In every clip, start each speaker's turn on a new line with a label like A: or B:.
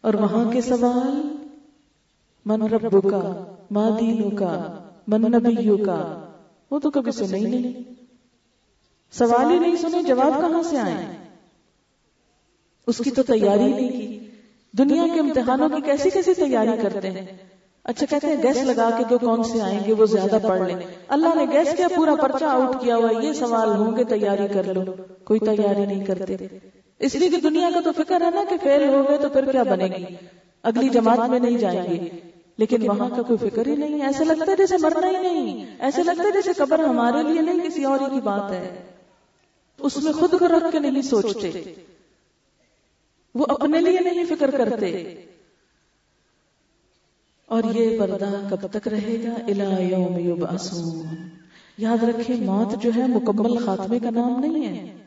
A: اور وہاں کے سوال؟ من رب کا ماں دینوں کا من نبیوں کا وہ تو کبھی سنے ہی نہیں۔ سوال ہی نہیں سنے، جواب کہاں سے آئے؟ اس کی تو تیاری نہیں کی۔ دنیا کے امتحانوں کی کیسی کیسی تیاری کرتے ہیں؟ اچھا کہتے ہیں گیس لگا کے دو کون سے آئیں گے وہ زیادہ پڑھ لیں۔ اللہ نے گیس کیا، پورا پرچہ آؤٹ کیا ہوا یہ سوال ہوں گے، تیاری کر لو۔ کوئی تیاری نہیں کرتے۔ اس لیے کہ دنیا کا تو فکر ہے نا کہ فیل ہو گئے تو پھر کیا بنے گی؟ اگلی جماعت میں نہیں جائیں گے۔ لیکن وہاں کا کوئی فکر ہی نہیں۔ ایسے لگتا ہے جیسے مرنا ہی نہیں۔ ایسے لگتا ہے جیسے قبر ہمارے لیے نہیں کسی اور کی بات ہے۔ اس میں خود کو رکھ کے نہیں سوچتے۔ وہ اپنے لیے نہیں فکر کرتے۔ اور یہ پردہ کب تک رہے گا؟ یوم یبعثون۔ یاد رکھیں موت جو ہے مکمل خاتمے کا نام نہیں ہے۔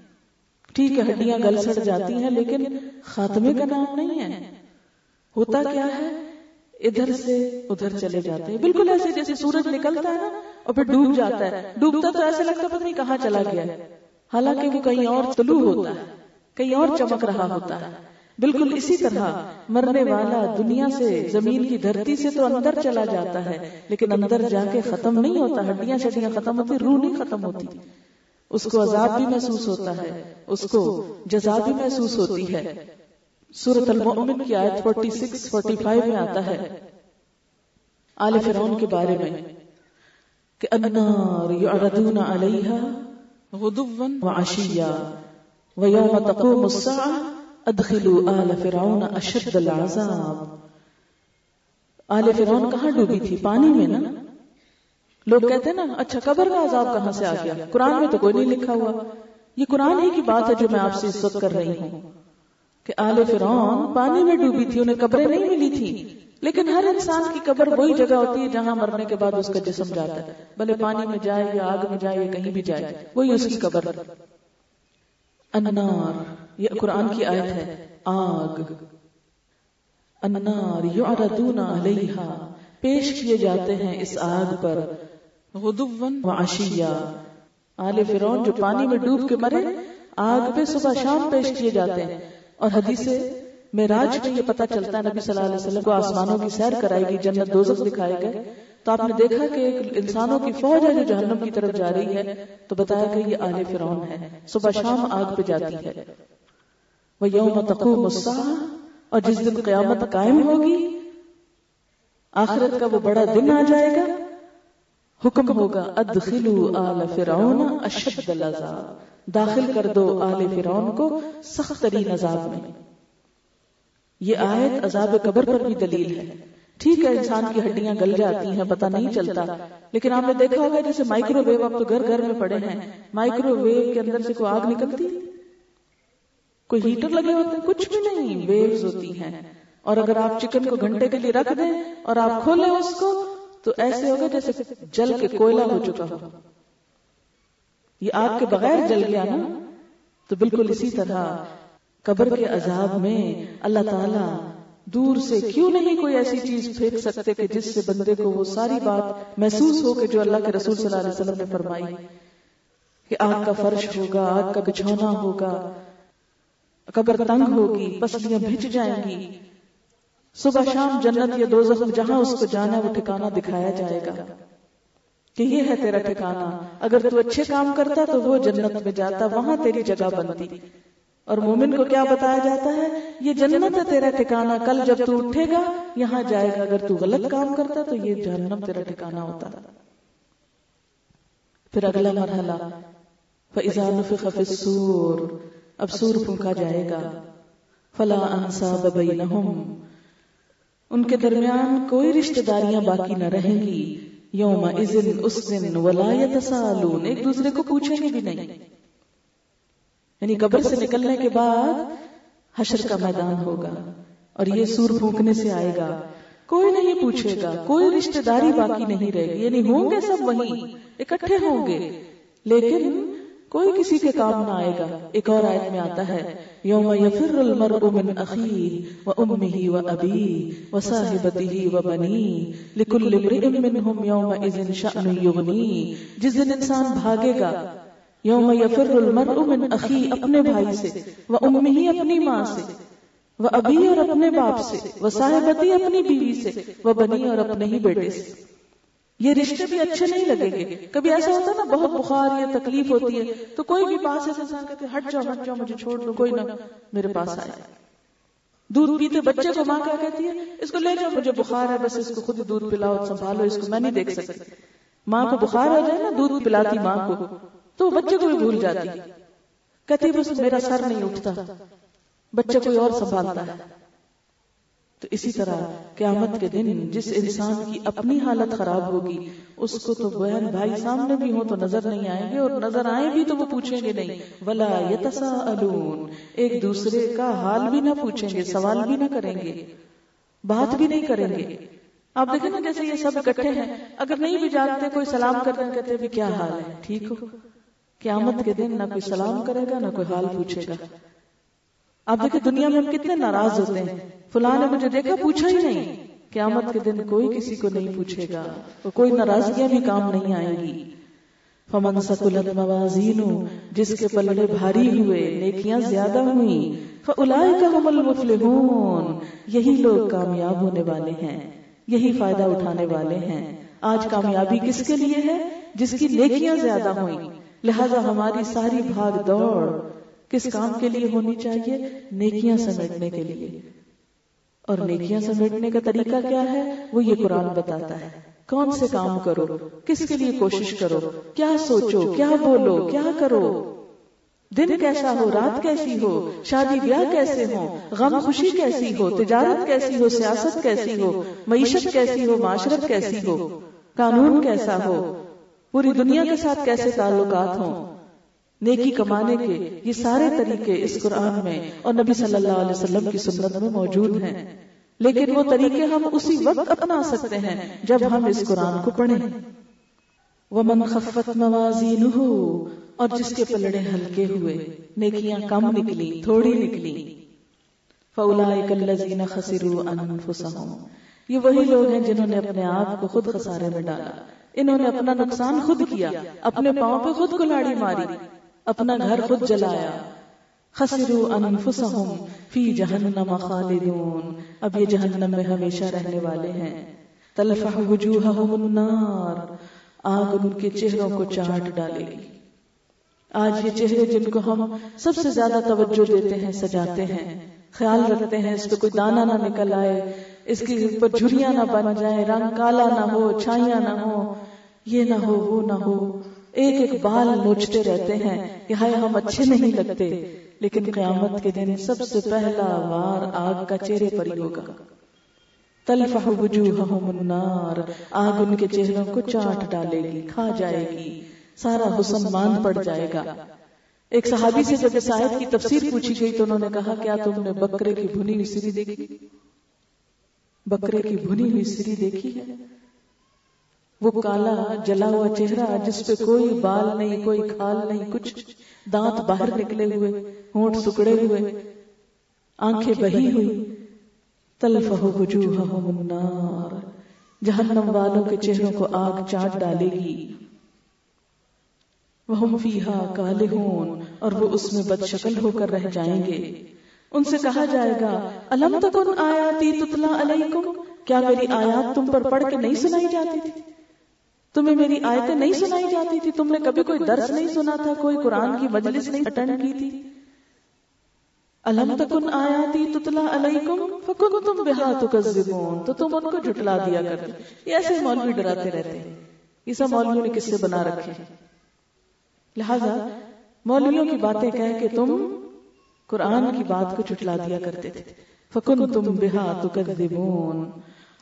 A: ٹھیک ہے، ہڈیاں گل سڑ جاتی ہیں، لیکن خاتمے کا نام نہیں ہے۔ ہوتا کیا ہے؟ ادھر سے ادھر چلے جاتے ہیں۔ بالکل ایسے جیسے سورج نکلتا ہے نا، اور پھر ڈوب جاتا ہے۔ ڈوبتا تو ایسے لگتا پتہ نہیں کہاں چلا گیا حالانکہ وہ کہیں اور طلوع ہوتا ہے، کہیں اور چمک رہا ہوتا ہے۔ بالکل اسی طرح مرنے والا دنیا سے، زمین کی دھرتی سے تو اندر چلا جاتا ہے، لیکن اندر جا کے ختم نہیں ہوتا، ہڈیاں شڈیاں ختم ہوتی، روح نہیں ختم ہوتی۔ اس کو عذاب بھی محسوس ہوتا ہے، اس کو جزا بھی محسوس ہوتی ہے۔ سورت المؤمن کی آیت 46 45 میں آتا ہے۔ آل فرعون کے بارے میں۔ کہ النار يعرضون عليها غدوا وعشيا ويوم تقوم الساعة ادخلوا آل فرعون اشد العذاب۔ آل فرعون کہاں ڈوبی تھی؟ پانی میں نا۔ لوگ کہتے ہیں نا اچھا قبر کا عذاب کہاں سے آ گیا؟ قرآن میں تو کوئی نہیں لکھا ہوا۔ یہ قرآن ہی کی بات ہے جو میں آپ سے اس وقت کر رہی ہوں۔ کہ آل فرعون پانی میں ڈوبی تھی، انہیں قبریں نہیں ملی تھی۔ لیکن ہر انسان کی قبر وہی جگہ ہوتی ہے جہاں مرنے کے بعد اس کا جسم جاتا ہے۔ بھلے پانی میں جائے یا آگ میں جائے یا کہیں بھی جائے، وہی اس کی قبر۔ انار، یہ قرآن کی آیت ہے۔ آگ۔ انار یعرضون علیہا۔ پیش کیے جاتے ہیں اس آگ پر۔ عشیہ۔ آل فرعون جو پانی میں ڈوب کے مرے آگ پہ صبح شام پیش کیے جاتے ہیں۔ اور حدیث معراج میں یہ پتا چلتا ہے نبی صلی اللہ علیہ وسلم کو آسمانوں کی سیر کرائی گئی جنت دوزخ دکھائے گئے تو آپ نے دیکھا کہ ایک انسانوں کی فوج ہے جو جہنم کی طرف جا رہی ہے تو بتایا کہ یہ آل فرعون ہے۔ صبح شام آگ پہ جاتی ہے۔ وہ یوم تقوم الساعہ اور جس دن قیامت قائم ہوگی آخرت کا وہ بڑا دن آ جائے گا حکم ہوگا، ادخلوا آل فرعون اشد العذاب۔ داخل کر دو آل فرعون کو سخت ترین عذاب میں۔ یہ آیت عذاب قبر پر بھی دلیل ہے۔ ٹھیک ہے، انسان کی ہڈیاں گل جاتی ہیں، پتہ نہیں چلتا۔ لیکن آپ نے دیکھا ہوگا، جیسے مائکرو ویو اب تو گھر گھر میں پڑے ہیں۔ مائکرو ویو کے اندر سے کوئی آگ نکلتی؟ کوئی ہیٹر لگے ہوتے؟ ہیں کچھ بھی نہیں ویوز ہوتی ہیں۔ اور اگر آپ چکن کو گھنٹے کے لیے رکھ دیں اور آپ کھولیں اس کو تو ایسے ہوگا جیسے جل کے کوئلہ ہو چکا ہو۔ یہ آگ کے بغیر جل گیا نا تو بالکل اسی طرح قبر کے عذاب میں اللہ تعالی دور سے کیوں نہیں کوئی ایسی چیز پھینک سکتے کہ جس سے بندے کو وہ ساری بات محسوس ہو کہ جو اللہ کے رسول صلی اللہ علیہ وسلم نے فرمائی کہ آگ کا فرش ہوگا آگ کا بچھونا ہوگا قبر تنگ ہوگی پسلیاں بھج جائیں گی۔ صبح شام جنت یا دوزخ جہاں اس کو جانا وہ ٹھکانہ دکھایا جائے گا۔ کہ یہ ہے تیرا ٹھکانہ۔ اگر تو اچھے کام کرتا تو وہ جنت میں جاتا، وہاں تیری جگہ بنتی۔ اور مومن کو کیا بتایا جاتا ہے؟ یہ جنت ہے تیرا ٹھکانہ، کل جب تو اٹھے گا، یہاں جائے گا۔ اگر تو غلط کام کرتا تو یہ جہنم تیرا ٹھکانہ ہوتا۔ پھر اگلا مرحلہ، فَإِذَا نُفِخَ فِي السُّورِ۔ اب سور پھونکا جائے گا۔ فلا انصاب ان کے درمیان کوئی رشتہ داریاں باقی نہ رہیں گی۔ یوم اس دن ولا یتسالون، ایک دوسرے کو پوچھیں گے بھی نہیں۔ یعنی قبر سے نکلنے کے بعد حشر کا میدان ہوگا اور یہ سور پھونکنے سے آئے گا۔ کوئی نہیں پوچھے گا، کوئی رشتہ داری باقی نہیں رہے گی۔ یعنی ہوں گے سب وہی اکٹھے ہوں گے۔ لیکن کوئی کسی کے کام نہ آئے گا۔ ایک اور آیت میں آتا ہے، یوم یفر المرء من اخیه وامه وابيه وصاحبته وبنيه لكل امرئ منهم يومئذ شأن يغنيه جس دن انسان بھاگے گا، یوم یفر المرء من اخی اپنے بھائی سے و وامه اپنی ماں سے وہ ابھی اور اپنے باپ سے وہ صاحبتی اپنی بیوی سے وہ بنی اور اپنے ہی بیٹے سے۔ یہ رشتے بھی اچھے نہیں لگیں گے۔ کبھی ایسا ہوتا ہے نا، بہت بخار یا تکلیف ہوتی ہے۔ تو کوئی بھی پاس ایسا انسان کہتے ہٹ جاؤ ہٹ جاؤ، مجھے چھوڑ دو، کوئی نہ، میرے پاس آئے۔ دودھ پیتے بچے کو ماں کیا کہتی ہے، اس کو لے جاؤ، مجھے بخار ہے، بس اس کو خود دودھ پلاؤ، سنبھالو، اس کو میں نہیں دیکھ سکتی۔ ماں کو بخار ہو جائے نا، دودھ پلاتی ماں کو، تو بچے کو بھی بھول جاتی کہتی بس میرا سر نہیں اٹھتا۔ بچے کوئی اور سنبھالتا ہے۔ تو اسی طرح قیامت کے دن جس انسان کی اپنی حالت خراب ہوگی، اس کو تو بہن بھائی سامنے بھی ہو تو نظر نہیں آئیں گے اور نظر آئے بھی تو وہ پوچھیں گے نہیں۔ ولا یتساءلون ایک دوسرے کا حال بھی نہ پوچھیں گے، سوال بھی نہ کریں گے۔ بات بھی نہیں کریں گے۔ آپ دیکھیں نا جیسے یہ سب اکٹھے ہیں۔ اگر نہیں بھی جانتے، کوئی سلام کرتے کہتے بھی کیا حال ہے؟ ٹھیک ہو۔ قیامت کے دن نہ کوئی سلام کرے گا، نہ کوئی حال پوچھے گا۔ آپ دیکھیں دنیا میں ہم کتنے ناراض ہوتے ہیں۔ فلاں نے مجھے دیکھا پوچھا ہی نہیں۔ قیامت کے دن کوئی کسی کو نہیں پوچھے گا۔ تو کوئی ناراضگیاں بھی کام نہیں آئیں گی۔ فمن سکلت موازین جس کے پلڑے بھاری ہوئے نیکیاں زیادہ ہوئی فاولئک هم المفلحون یہی لوگ کامیاب ہونے والے ہیں یہی فائدہ اٹھانے والے ہیں۔ آج کامیابی کس کے لیے ہے؟ جس کی نیکیاں زیادہ ہوئی لہذا ہماری ساری بھاگ دوڑ کس کام کے لیے ہونی چاہیے؟ نیکیاں سمیٹنے کے لیے۔ اور نیکیاں سمیٹنے کا طریقہ کیا ہے؟ وہ یہ قرآن بتاتا ہے۔ کون سے کام کرو؟ کس کے لیے کوشش کرو؟ کیا سوچو؟ کیا بولو؟ کیا کرو؟ دن کیسا ہو؟ رات کیسی ہو؟ شادی بیاہ کیسے ہو غم خوشی کیسی ہو؟ تجارت کیسی ہو؟ سیاست کیسی ہو؟ معیشت کیسی ہو؟ معاشرت کیسی ہو؟ قانون کیسا ہو؟ پوری دنیا کے ساتھ کیسے تعلقات ہوں؟ نیکی کمانے کے یہ سارے طریقے اس قرآن میں اور نبی صلی اللہ علیہ وسلم کی سنت میں موجود ہیں۔ لیکن وہ طریقے ہم اسی وقت اپنا سکتے ہیں جب ہم اس قرآن کو پڑھیں۔ ومن خفت موازینہ اور جس کے پلڑے ہلکے ہوئے۔ نیکیاں کم نکلی تھوڑی نکلی فاولائک الذین خسروا انفسهم یہ وہی لوگ ہیں جنہوں نے اپنے آپ کو خود خسارے میں ڈالا۔ انہوں نے اپنا نقصان خود کیا اپنے پاؤں پہ خود کلاڑی ماری۔ اپنا گھر خود جلایا۔ خسروا انفسهم فی جہنم خالدون۔ اب یہ جہنم میں ہمیشہ رہنے والے ہیں۔ تلفح وجوہهم النار۔ آگ ان کے چہروں کو چاٹ ڈالے گی۔ آج یہ چہرے جن کو ہم سب سے زیادہ توجہ دیتے ہیں، سجاتے ہیں۔ خیال رکھتے ہیں، اس پہ کوئی دانا نہ نکل آئے، اس کے اوپر جھریاں نہ بن جائیں، رنگ کالا نہ ہو، چھائیاں نہ ہو یہ نہ ہو، وہ نہ ہو۔ ایک ایک بال نوچتے رہتے ہیں کہ ہائے ہم اچھے نہیں لگتے، لیکن قیامت کے دن سب سے پہلا وار آگ کا چہرے پر ہی ہوگا۔ تلفح وجوہہم النار، آگ ان کے چہروں کو چاٹ ڈالے گی، کھا جائے گی، سارا حسن مان پڑ جائے گا۔ ایک صحابی سے جب اس آیت کی تفسیر پوچھی گئی تو انہوں نے کہا، کیا تم نے بکرے کی بھنی ہوئی سری دیکھی؟ بکرے کی بھنی ہوئی سری دیکھی ہے؟ وہ کالا جلا ہوا چہرہ جس پہ کوئی بال نہیں، کوئی کھال نہیں، کچھ دانت باہر نکلے ہوئے، ہونٹ سکڑے ہوئے، آنکھیں بہی ہوئی۔ تلفہ وجوہہم النار، جہنم والوں کے چہروں کو آگ چاٹ ڈالے گی۔ وہم فیہا کالہون، اور وہ اس میں بد شکل ہو کر رہ جائیں گے۔ ان سے کہا جائے گا، الم تکن آیاتی تتلا علیکم؟ کیا میری آیات تم پر پڑھ کے نہیں سنائی جاتی تھی؟ تمہیں میری آیتیں نہیں سنائی جاتی تھی؟ تم نے کبھی کوئی درس نہیں سنا تھا؟ کوئی قرآن کی مجلس نہیں اٹینڈ کی تھی؟ الم تکن آیاتی تتلا علیکم فکنتم بها تکذبون، تو تم ان کو جھٹلا دیا کرتے۔ یہ ایسے مولوی ڈراتے رہتے ہیں۔ یہ سب مولویوں نے کس سے بنا رکھے لہذا مولویوں کی باتیں کہہ کہ تم قرآن کی بات کو جھٹلا دیا کرتے تھے۔ فکنتم بها تکذبون۔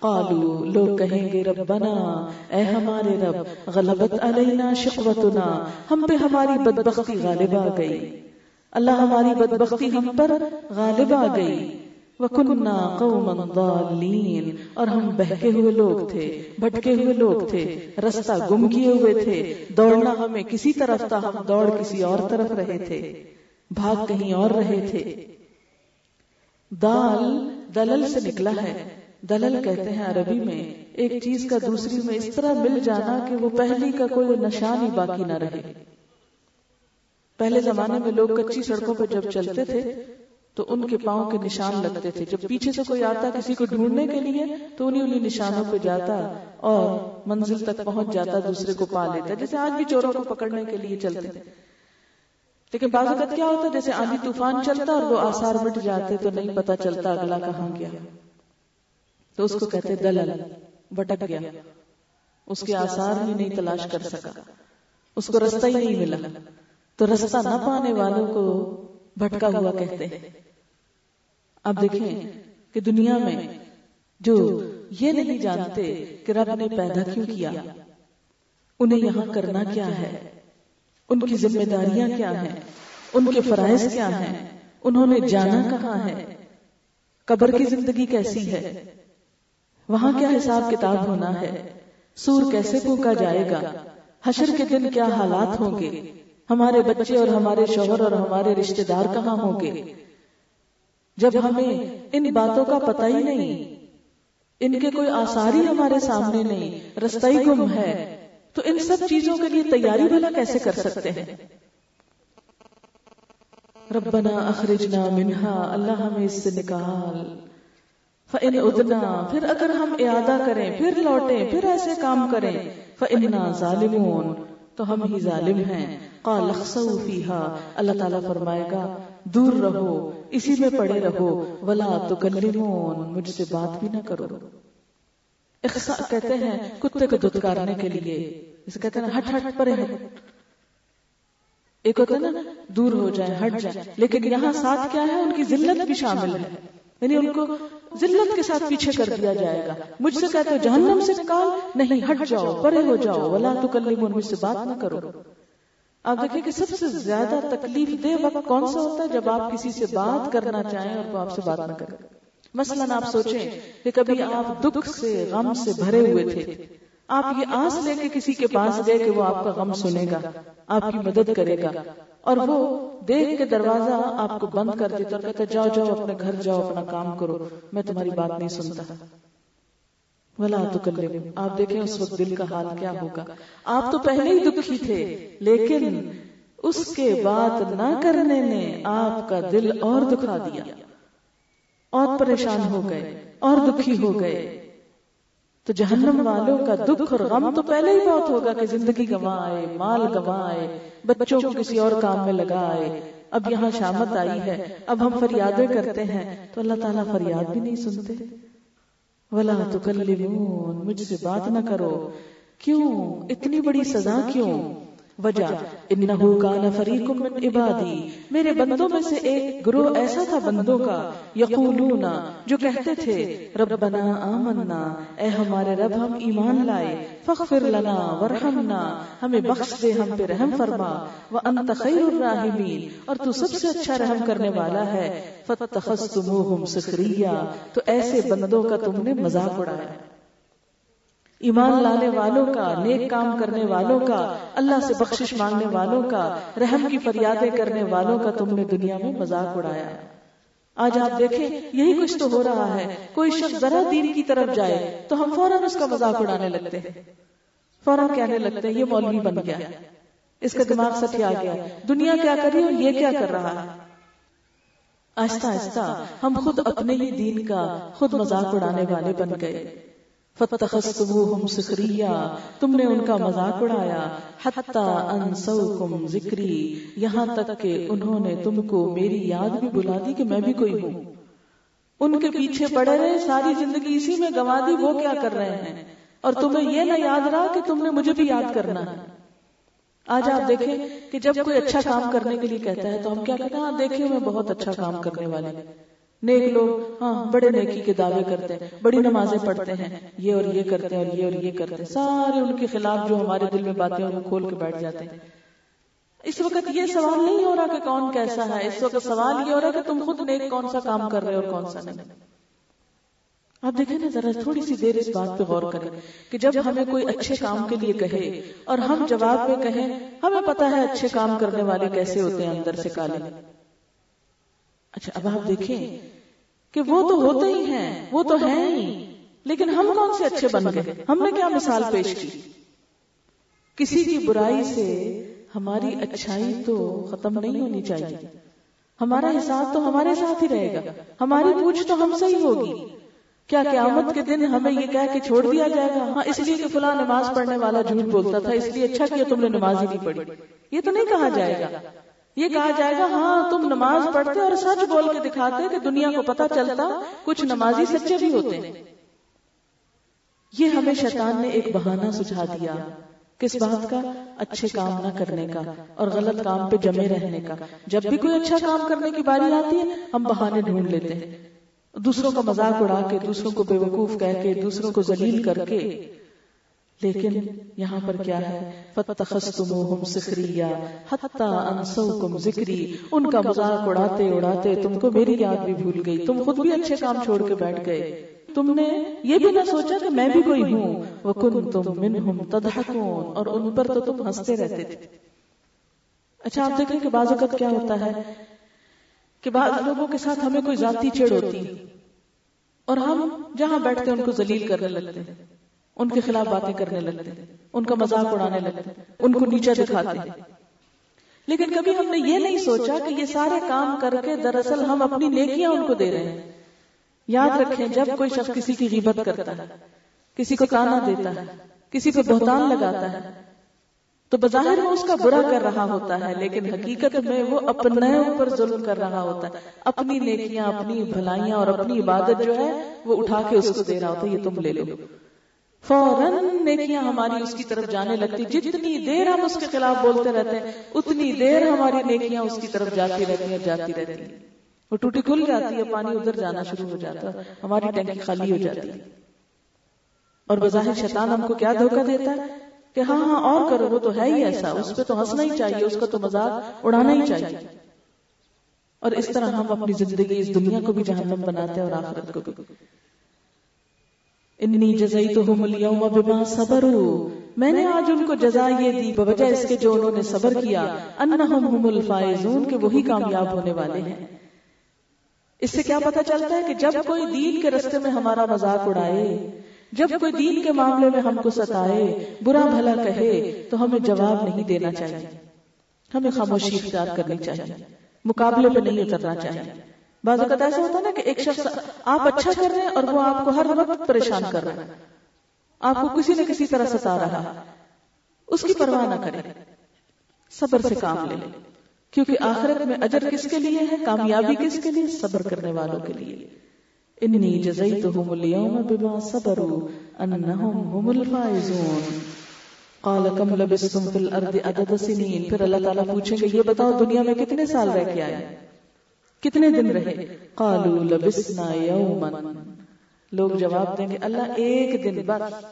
A: قالو لوگ کہیں گے، ربنا، اے ہمارے رب، غلبت علینا شقوتنا، ہم پہ ہماری بدبختی غالب آ گئی۔ اللہ ہماری بدبختی ہم پر غالب آ گئی۔ وَكُنَّا قَوْمًا ضَالِّينَ، اور ہم بہکے ہوئے لوگ تھے، بھٹکے ہوئے لوگ تھے، رستہ گم کیے ہوئے تھے۔ دوڑنا ہمیں کسی طرف تھا، ہم دوڑ کسی اور طرف رہے تھے۔ بھاگ کہیں اور رہے تھے۔ دال دلل سے نکلا ہے۔ دلل کہتے ہیں عربی میں، ایک چیز کا دوسری میں اس طرح مل جانا کہ وہ پہلی کا کوئی نشان ہی باقی نہ رہے۔ پہلے زمانے میں لوگ کچی سڑکوں پہ جب چلتے تھے، تو ان کے پاؤں کے نشان لگتے تھے۔ جب پیچھے سے کوئی آتا کسی کو ڈھونڈنے کے لیے، تو انہیں انہیں نشانوں پہ جاتا اور منزل تک پہنچ جاتا، دوسرے کو پا لیتا۔ جیسے آج بھی چوروں کو پکڑنے کے لیے چلتے تھے۔ لیکن بعض اوقات کیا ہوتا، جیسے آندھی طوفان چلتا اور وہ آسار مٹ جاتے تو نہیں پتا چلتا اگلا کہاں گیا۔ تو اس کو کہتے دلل بٹک گیا۔ اس کے آسار ہی نہیں تلاش کر سکا۔ اس کو رستہ ہی نہیں ملا۔ تو رستہ نہ پانے والوں کو بھٹکا ہوا کہتے ہیں۔ اب دیکھیں کہ دنیا میں جو یہ نہیں جانتے کہ رب نے پیدا کیوں کیا، انہیں یہاں کرنا کیا ہے؟ ان کی ذمہ داریاں کیا ہیں؟ ان کے فرائض کیا ہیں؟ انہوں نے جانا کہاں ہے؟ قبر کی زندگی کیسی ہے؟ وہاں کیا حساب کتاب ہونا ہے؟ سور کیسے پھونکا جائے گا؟ حشر کے دن کیا حالات ہوں گے؟ ہمارے بچے اور ہمارے شوہر اور ہمارے رشتہ دار کہاں ہوں گے؟ جب ہمیں ان باتوں کا پتہ ہی نہیں، ان کے کوئی آثار ہی ہمارے سامنے نہیں رستہ ہی گم ہے، تو ان سب چیزوں کے لیے تیاری بھلا کیسے کر سکتے ہیں؟ ربنا اخرجنا منہا، اللہ ہمیں اس سے نکال۔ فَإِنْ اُدْنَا پھر اگر ہم اعادہ کریں، پھر لوٹیں، پھر ایسے کام کریں، فَإِنَّا ظَالِمُونَ، تو ہم ہی ظالم ہیں۔ قال فیہا اللہ تعالیٰ فرمائے گا، دور رہو، اسی میں پڑے رہو، ولا تکلمون، مجھ سے بات بھی نہ کرو۔ اخسا کہتے ہیں، کتے کو دھتکارنے کے لیے۔ اسے کہتے ہیں، ہٹ ہٹ پرے ہٹ ایک ہوتا ہے نا، دور ہو جائے ہٹ جائے لیکن یہاں ساتھ کیا ہے؟ ان کی ذلت بھی شامل ہے۔ یعنی ان کو ذلت کے ساتھ پیچھے کر دیا جائے گا۔ مجھ سے کہتے ہو جہنم سے نکال، نہیں ہٹ جاؤ، پرے ہو جاؤ، ولا تکلمون مجھ سے بات نہ کرو۔ آپ دیکھیں کہ سب سے زیادہ تکلیف دے وقت کون سا ہوتا ہے جب آپ کسی سے بات کرنا چاہیں اور وہ آپ سے بات نہ کریں۔ مثلا آپ سوچیں کہ کبھی آپ دکھ سے، غم سے بھرے ہوئے تھے۔ آپ یہ آس لے کے کسی کے پاس گئے کہ وہ آپ کا غم سنے گا، آپ کی مدد کرے گا۔ اور وہ دیکھ کے دروازہ آپ کو بند کر دیتا اور کہتا جاؤ جاؤ، اپنے گھر جاؤ، اپنا کام کرو، میں تمہاری بات نہیں سنتا۔ ولا آپ دیکھیں اس وقت دل کا حال کیا ہوگا۔ آپ تو پہلے ہی دکھی تھے، لیکن اس کے بعد نہ کرنے نے آپ کا دل اور دکھا دیا۔ اور پریشان ہو گئے، اور دکھی ہو گئے۔ تو جہنم والوں کا دکھ اور غم تو پہلے ہی بہت ہوگا کہ زندگی گوائے مال گوائے بچوں کو کسی اور کام میں لگا آئے اب یہاں شامت آئی ہے، اب ہم فریادیں کرتے ہیں۔ تو اللہ تعالیٰ فریاد بھی نہیں سنتے۔ ولا تکلمون مجھ سے بات نہ کرو۔ کیوں؟ اتنی بڑی سزا کیوں؟ وجہ، انہو کان فریق من عبادی، میرے بندوں میں سے ایک گروہ ایسا تھا بندوں کا، یقولون، جو کہتے تھے، ربنا آمنا، اے ہمارے رب ہم ایمان لائے فغفر لنا ورحمنا، ہمیں بخش دے، ہم پہ رحم فرما، وانت خیر الراحمین، اور تو سب سے اچھا رحم کرنے والا ہے فتخذتموہم سخریا، تو ایسے بندوں کا تم نے مذاق اڑایا۔ ایمان لانے والوں کا، نیک کام کرنے والوں کا، اللہ سے بخشش مانگنے والوں کا، رحم کی فریادیں کرنے والوں کا تم نے دنیا میں مذاق اڑایا آج آپ دیکھیں، یہی کچھ تو ہو رہا ہے۔ کوئی شخص ذرا دین کی طرف جائے تو ہم فوراً اس کا مذاق اڑانے لگتے ہیں۔ فوراً کہنے لگتے ہیں، یہ مولوی بن گیا۔ اس کا دماغ سچ آ گیا۔ دنیا کیا کری اور یہ کیا کر رہا ہے؟ آہستہ آہستہ ہم خود اپنے ہی دین کا، خود مذاق اڑانے والے بن گئے۔ فتخستموہم سخریہ تم نے ان کا مذاق اڑایا حتی انسوکم ذکری یہاں تک کہ انہوں نے تم کو میری یاد بھی بلا دی کہ میں بھی کوئی ہوں۔ ان کے پیچھے پڑے رہے، ساری زندگی اسی میں گوا دی، وہ کیا کر رہے ہیں؟ اور تمہیں یہ نہ یاد رہا کہ تم نے مجھے بھی یاد کرنا ہے۔ آج آپ دیکھیں کہ جب کوئی اچھا کام کرنے کے لیے کہتا ہے تو ہم کیا کہتے ہیں؟ ہاں دیکھیں میں بہت اچھا کام کرنے والے نیک لوگ ہاں بڑے نیکی کے دعوے کرتے ہیں، بڑی نمازیں پڑھتے ہیں، یہ اور یہ کرتے ہیں اور یہ اور یہ کرتے ہیں۔ سارے ان کے خلاف جو ہمارے دل میں باتیں وہ کھول کے بیٹھ جاتے ہیں۔ اس وقت یہ سوال نہیں ہو رہا کہ کون کیسا ہے، اس وقت سوال یہ ہو رہا کہ تم خود نیک کون سا کام کر رہے اور کون سا نہیں۔ آپ دیکھیں نا، ذرا تھوڑی سی دیر اس بات پہ غور کریں کہ جب ہمیں کوئی اچھے کام کے لیے کہے اور ہم جواب میں کہیں، ہمیں پتا ہے اچھے کام کرنے والے کیسے ہوتے ہیں اندر سے کالے اچھا اب آپ دیکھیں کہ وہ تو ہوتے ہی ہیں وہ تو ہیں ہی۔ لیکن ہم کون سے اچھے بن گئے؟ ہم نے کیا مثال پیش کی؟ کسی کی برائی سے ہماری اچھائی تو ختم نہیں ہونی چاہیے۔ ہمارا حساب تو ہمارے ساتھ ہی رہے گا۔ ہماری پوچھ تو ہم سے ہی ہوگی۔ کیا قیامت کے دن ہمیں یہ کہہ کے چھوڑ دیا جائے گا؟ ہاں اس لیے کہ فلاں نماز پڑھنے والا جھوٹ بولتا تھا اس لیے اچھا کیا تم نے نماز ہی نہیں پڑھی یہ تو نہیں کہا جائے گا یہ کہا جائے گا ہاں تم نماز پڑھتے اور سچ بول کے دکھاتے کہ دنیا کو پتا چلتا کچھ نمازی سچے بھی ہوتے ہیں۔ یہ ہمیں شیطان نے ایک بہانہ سجھا دیا کس بات کا؟ اچھے کام نہ کرنے کا اور غلط کام پہ جمے رہنے کا۔ جب بھی کوئی اچھا کام کرنے کی باری آتی ہے ہم بہانے ڈھونڈ لیتے ہیں۔ دوسروں کا مذاق اڑا کے دوسروں کو بے وقوف کہہ کے دوسروں کو ذلیل کر کے لیکن یہاں پر کیا ہے؟ فَتَخَسْتُمُوهُمْ سِخْرِيَّا حَتَّى أَنْسَوْكُمْ ذِكْرِي۔ ان کا مذاق اڑاتے اڑاتے تم کو میری یاد بھی بھول گئی۔ تم خود بھی اچھے کام چھوڑ کے بیٹھ گئے۔ تم نے یہ بھی نہ سوچا کہ میں بھی کوئی ہوں۔ وَكُنْتُمْ مِنْهُمْ تَضْحَكُونَ۔ اور ان پر تو تم ہنستے رہتے تھے۔ اچھا آپ دیکھیں کہ بعض اوقات کیا ہوتا ہے کہ بعض لوگوں کے ساتھ ہمیں کوئی ذاتی چڑ ہوتی۔ اور ہم جہاں بیٹھتے ہیں، ان کو ذلیل کرنے لگتے ہیں۔ ان کے خلاف باتیں کرنے لگتے ہیں، ان کا مذاق اڑانے لگتے ہیں، ان کو نیچا دکھاتے ہیں۔ لیکن کبھی ہم نے یہ نہیں سوچا کہ یہ سارے کام کر کے دراصل ہم اپنی نیکیاں ان کو دے رہے ہیں۔ یاد رکھیں، جب کوئی شخص کسی کی غیبت کرتا ہے، کسی کو تانا دیتا ہے، کسی پہ بہتان لگاتا ہے، تو بظاہر وہ اس کا برا کر رہا ہوتا ہے، لیکن حقیقت میں وہ اپنے اوپر ظلم کر رہا ہوتا ہے۔ اپنی نیکیاں، اپنی بھلائیاں اور اپنی عبادت جو ہے، وہ اٹھا کے اس کو دے رہا ہوتا ہے، یہ تم لے لو۔ فوراً نیکیاں ہماری اس کی طرف جانے لگتی، جتنی دیر ہم اس کے خلاف بولتے رہتے ہیں اتنی دیر ہماری نیکیاں اس کی طرف جاتی رہتی ہیں جاتی رہتی۔ ہیں وہ ٹوٹی کھل جاتی ہے، پانی ادھر جانا شروع ہو جاتا ہے ہماری ٹینکی خالی ہو جاتی۔ ہے اور بظاہر شیطان ہم کو کیا دھوکہ دیتا ہے؟ کہ ہاں ہاں اور کرو، وہ تو ہے ہی ایسا، اس پہ تو ہنسنا ہی چاہیے، اس کا تو مزاق اڑانا ہی چاہیے۔ اور اس طرح ہم اپنی زندگی اس دنیا کو بھی جہنم بناتے ہیں اور آخرت کو بھی۔ انی جزیتہم اليوم بما صبروا۔ میں نے آج ان کو جزا یہ دی بوجہ اس کے جو انہوں نے صبر کیا، انہم هم الفائزون کہ وہی کامیاب ہونے والے ہیں۔ اس سے کیا پتا چلتا ہے کہ جب کوئی دین کے رستے میں ہمارا مذاق اڑائے، جب کوئی دین کے معاملے میں ہم کو ستائے، برا بھلا کہے، تو ہمیں جواب نہیں دینا چاہیے۔ ہمیں خاموشی اختیار کرنی چاہیے، مقابلے پہ نہیں اترنا چاہیے۔ بعض اوقات ایسا ہوتا ہے نا کہ ایک شخص آپ اچھا کر رہے ہیں اور وہ آپ کو ہر وقت پریشان کر رہا ہے آپ کو کسی نہ کسی طرح ستا رہا اس کی پرواہ نہ کرے۔ صبر سے کام لے۔ کیونکہ آخرت میں اجر کس کے لیے ہے؟ کامیابی کس کے لیے؟ صبر کرنے والوں کے لیے۔ انی جزیتہم اليوم بما صبروا انہم هم الفائزون۔ قال کم لبستم فی الارض عدد سنین۔ پھر اللہ تعالیٰ پوچھیں گے یہ بتاؤ دنیا میں کتنے سال رہ کے آئے کتنے دن رہے؟ قالوا لبسنا یوما۔ لوگ جواب دیں گے، اللہ ایک دن بس۔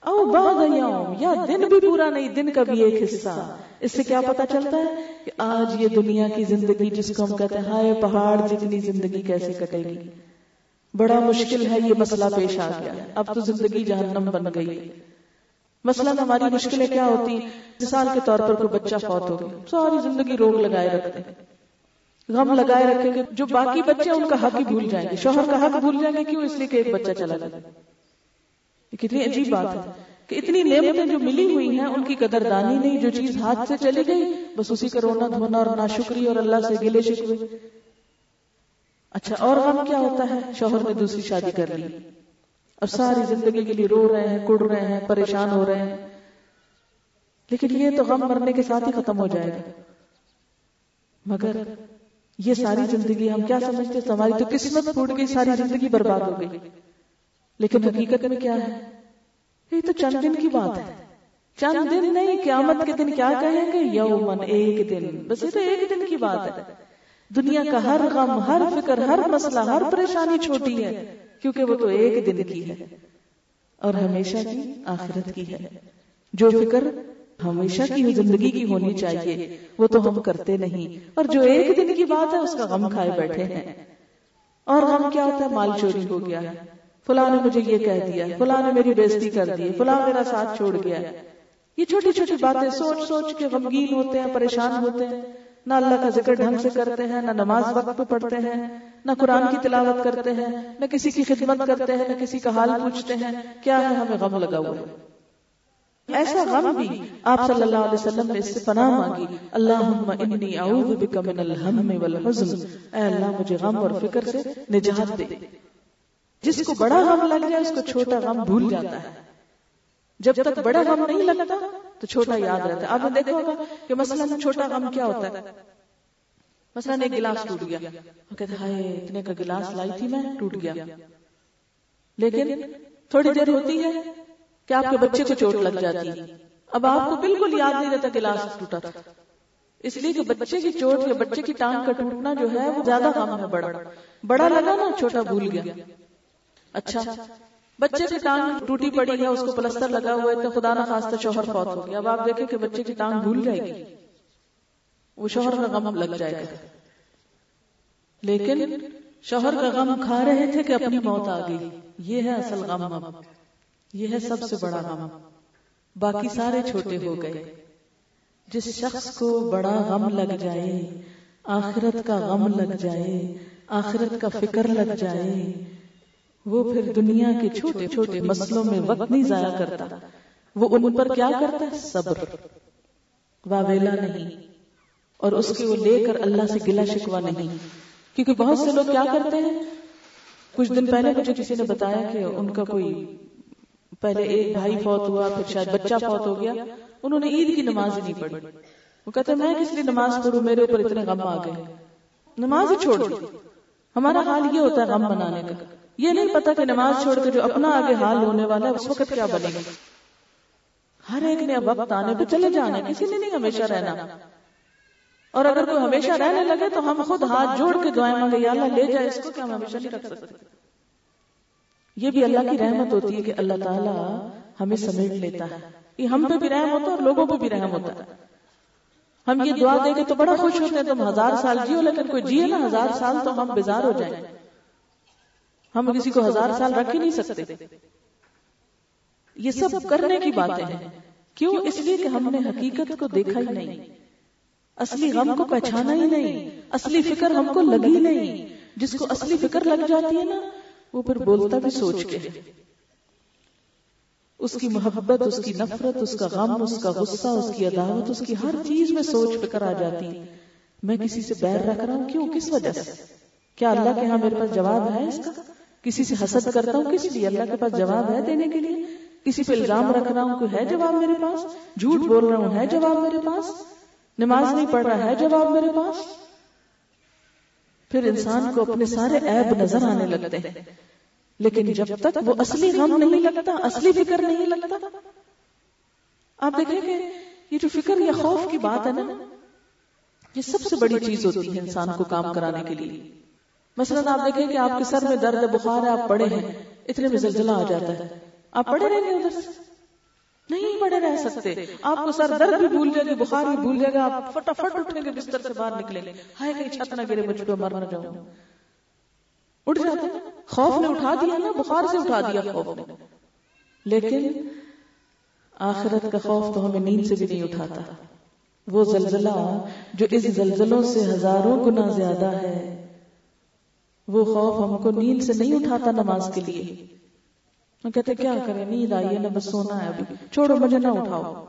A: او بعد یوم، یا دن بھی پورا نہیں، دن کا بھی ایک حصہ۔ اس سے کیا پتا چلتا ہے کہ آج یہ دنیا کی زندگی جس کو ہم کہتے ہیں، ہائے پہاڑ جتنی زندگی کیسے کٹے گی۔ بڑا مشکل ہے، یہ مسئلہ پیش آ گیا۔ اب تو زندگی جہنم بن گئی۔ مثلا ہماری مشکلیں کیا ہوتی؟ مثال کے طور پر کوئی بچہ فوت ہو گیا، ساری زندگی روگ لگائے رکھتے ہیں۔ غم لگائے رکھیں گے جو باقی بچے ان کا حق ہی بھول جائیں گے۔ شوہر کا حق بھول جائیں گے کیوں اس لیے کہ ایک بچہ چلا جائے کتنی عجیب بات ہے کہ اتنی نعمتیں جو ملی ہوئی ہیں، ان کی قدردانی نہیں، جو چیز ہاتھ سے چلی گئی، بس اسی کا رونا دھونا اور ناشکری اور اللہ سے گلے شکوے۔ اچھا اور غم کیا ہوتا ہے؟ شوہر نے دوسری شادی کر لی۔ اور ساری زندگی کے لیے رو رہے ہیں، کڑ رہے ہیں، پریشان ہو رہے ہیں۔ لیکن یہ تو غم مرنے کے ساتھ ہی ختم ہو جائے گا۔ مگر یہ ساری زندگی ہم کیا سمجھتے ہماری تو قسمت پھوٹ گئی، ساری زندگی برباد ہو گئی۔ لیکن حقیقت میں کیا ہے؟ یہ تو چند دن کی بات ہے۔ چند دن نہیں، قیامت کے دن کیا کہیں گے؟ یومن ایک دن۔ بس یہ تو ایک دن کی بات ہے۔ دنیا کا ہر غم، ہر فکر، ہر مسئلہ، ہر پریشانی چھوٹی ہے، کیونکہ وہ تو ایک دن کی ہے۔ اور ہمیشہ کی آخرت کی ہے۔ جو فکر ہمیشہ کی زندگی کی ہونی چاہیے۔ وہ تو ہم کرتے نہیں۔ اور جو ایک دن کی بات ہے، اس کا غم کھائے بیٹھے ہیں۔ اور غم کیا ہوتا ہے؟ مال چوری ہو گیا۔ ہے فلاں نے مجھے یہ کہہ دیا۔ فلاں نے میری بےزتی کر دی۔ فلاں میرا ساتھ چھوڑ گیا۔ یہ چھوٹی چھوٹی باتیں سوچ سوچ کے غمگین ہوتے ہیں، پریشان ہوتے ہیں۔ نہ اللہ کا ذکر ڈھنگ سے کرتے ہیں، نہ نماز وقت پہ پڑھتے ہیں، نہ قرآن کی تلاوت کرتے ہیں، نہ کسی کی خدمت کرتے ہیں، نہ کسی کا حال پوچھتے ہیں، کیا ہے ہمیں غم لگا ہوا ہے؟ ایسا غم بھی آپ صلی اللہ علیہ وسلم نے اس سے پناہ مانگی۔ اللہم انی اعوذ بک من الہم والحزن۔ اے اللہ، مجھے غم اور فکر سے نجات دے۔ جس کو بڑا غم لگ جائے، اس کو چھوٹا غم بھول جاتا ہے۔ جب تک بڑا غم نہیں لگتا، تو چھوٹا یاد رہتا ہے۔ آپ نے دیکھا ہوگا کہ مثلا چھوٹا غم کیا ہوتا ہے؟ مثلا ایک گلاس ٹوٹ گیا۔ وہ کہتے ہائے، اتنے کا گلاس لائی تھی میں، ٹوٹ گیا۔ لیکن تھوڑی دیر ہوتی ہے کہ آپ کے بچے کو چوٹ لگ جاتی ہے۔ اب آپ کو بالکل یاد نہیں رہتا گلاس ٹوٹا تھا۔ اس لیے کہ بچے کی چوٹ یا بچے کی ٹانگ کا ٹوٹنا جو ہے وہ زیادہ کام ہے بڑا۔ بڑا لگا نا، چھوٹا بھول گیا۔ اچھا بچے کی ٹانگ ٹوٹی پڑی ہے، اس کو پلستر لگا ہوا ہے تو خدا نہ خاص شوہر فوت ہو گیا۔ اب آپ دیکھیں کہ بچے کی ٹانگ بھول جائے گی۔ وہ شوہر کا غم لگ جائے گا۔ لیکن شوہر کا غم کھا رہے تھے کہ اپنی موت آ گئی۔ یہ ہے اصل غم یہ ہے سب سے بڑا غم باقی سارے چھوٹے ہو گئے جس شخص کو بڑا غم لگ جائے آخرت کا غم لگ جائے آخرت کا فکر لگ جائے وہ پھر دنیا کے چھوٹے چھوٹے مسلوں میں وقت نہیں ضائع کرتا وہ ان پر کیا کرتا ہے صبر واویلا نہیں اور اس کے وہ لے کر اللہ سے گلا شکوا نہیں کیونکہ بہت سے لوگ کیا کرتے ہیں کچھ دن پہلے مجھے کسی نے بتایا کہ ان کا کوئی پہلے ایک بھائی فوت ہوا پھر شاید بچہ فوت ہو گیا۔ انہوں نے عید کی نماز ہی نہیں پڑھی۔ وہ کہتے میں کس لیے نماز پڑھوں؟ میرے اوپر اتنے غم آ گئے نماز ہی چھوڑ دی ہمارا حال یہ ہوتا ہے غم منانے کا۔ یہ نہیں پتا کہ نماز چھوڑ کے جو اپنا آگے حال ہونے والا ہے اس وقت کیا بنے گا۔ ہر ایک نے وقت آنے پہ چلے جانا کسی نے نہیں ہمیشہ رہنا۔ اور اگر کوئی ہمیشہ رہنے لگے تو ہم خود ہاتھ جوڑ کے دعائیں مانگے یا اللہ لے جائے اس کو کہ ہم ہمیشہ نہیں رکھ سکتے یہ بھی اللہ کی رحمت ہوتی ہے کہ اللہ تعالیٰ ہمیں سمیٹ لیتا ہے۔ یہ ہم پہ بھی رحم ہوتا ہے اور لوگوں پہ بھی رحم ہوتا ہے۔ ہم یہ دعا دے کے تو بڑا خوش ہوتے ہیں، تم ہزار سال جیو، لیکن کوئی جیے نا ہزار سال تو ہم بیزار ہو جائیں۔ ہم کسی کو ہزار سال رکھ ہی نہیں سکتے۔ یہ سب کرنے کی باتیں ہیں۔ کیوں؟ اس لیے کہ ہم نے حقیقت کو دیکھا ہی نہیں۔ اصلی غم کو پہچانا ہی نہیں۔ اصلی فکر ہم کو لگی نہیں۔ جس کو اصلی فکر لگ جاتی ہے نا وہ پھر بولتا بھی سوچ کے اس کی محبت، اس کی نفرت، اس کا غم، اس کا غصہ، اس کی عداوت، اس کی ہر چیز میں سوچ فکر آ جاتی۔ میں کسی سے بیر رکھ رہا ہوں، کیوں؟ کس وجہ سے؟ کیا اللہ کے ہاں میرے پاس جواب ہے اس کا؟ کسی سے حسد کرتا ہوں کس لیے اللہ کے پاس جواب ہے دینے کے لیے؟ کسی پہ الزام رکھ رہا ہوں، کوئی ہے جواب میرے پاس؟ جھوٹ بول رہا ہوں، ہے جواب میرے پاس؟ نماز نہیں پڑھ رہا، ہے جواب میرے پاس؟ پھر انسان کو اپنے سارے عیب نظر آنے لگتے ہیں۔ لیکن جب تک وہ اصلی غم نہیں لگتا اصلی فکر نہیں لگتا۔ آپ دیکھیں کہ یہ جو فکر یا خوف کی بات ہے نا یہ سب سے بڑی چیز ہوتی ہے انسان کو کام کرانے کے لیے۔ مثلا آپ دیکھیں کہ آپ کے سر میں درد بخار ہے آپ پڑے ہیں اتنے میں زلزلہ آ جاتا ہے۔ آپ پڑے رہیں گے ادھر سے؟ نہیں پڑے رہ سکتے۔ آپ کو سر درد بھی بھول جائے گا، بخار بھی بھول جائے گا، آپ فٹافٹ اٹھیں گے بستر سے باہر نکلیں گے ہائے، کہیں چھت نہ گرے، مجھ پہ مر نہ جاؤں۔ اٹھ جاتے خوف نے اٹھا دیا نا، بخار سے اٹھا دیا خوف نے۔ لیکن آخرت کا خوف تو ہمیں نیند سے بھی نہیں اٹھاتا۔ وہ زلزلہ جو اس زلزلوں سے ہزاروں گنا زیادہ ہے، وہ خوف ہم کو نیند سے نہیں اٹھاتا نماز کے لیے۔ کہتے کیا کریں? نیند آئیے نہ بس سونا ہے ابھی۔ چھوڑو، مجھے نہ اٹھاؤ۔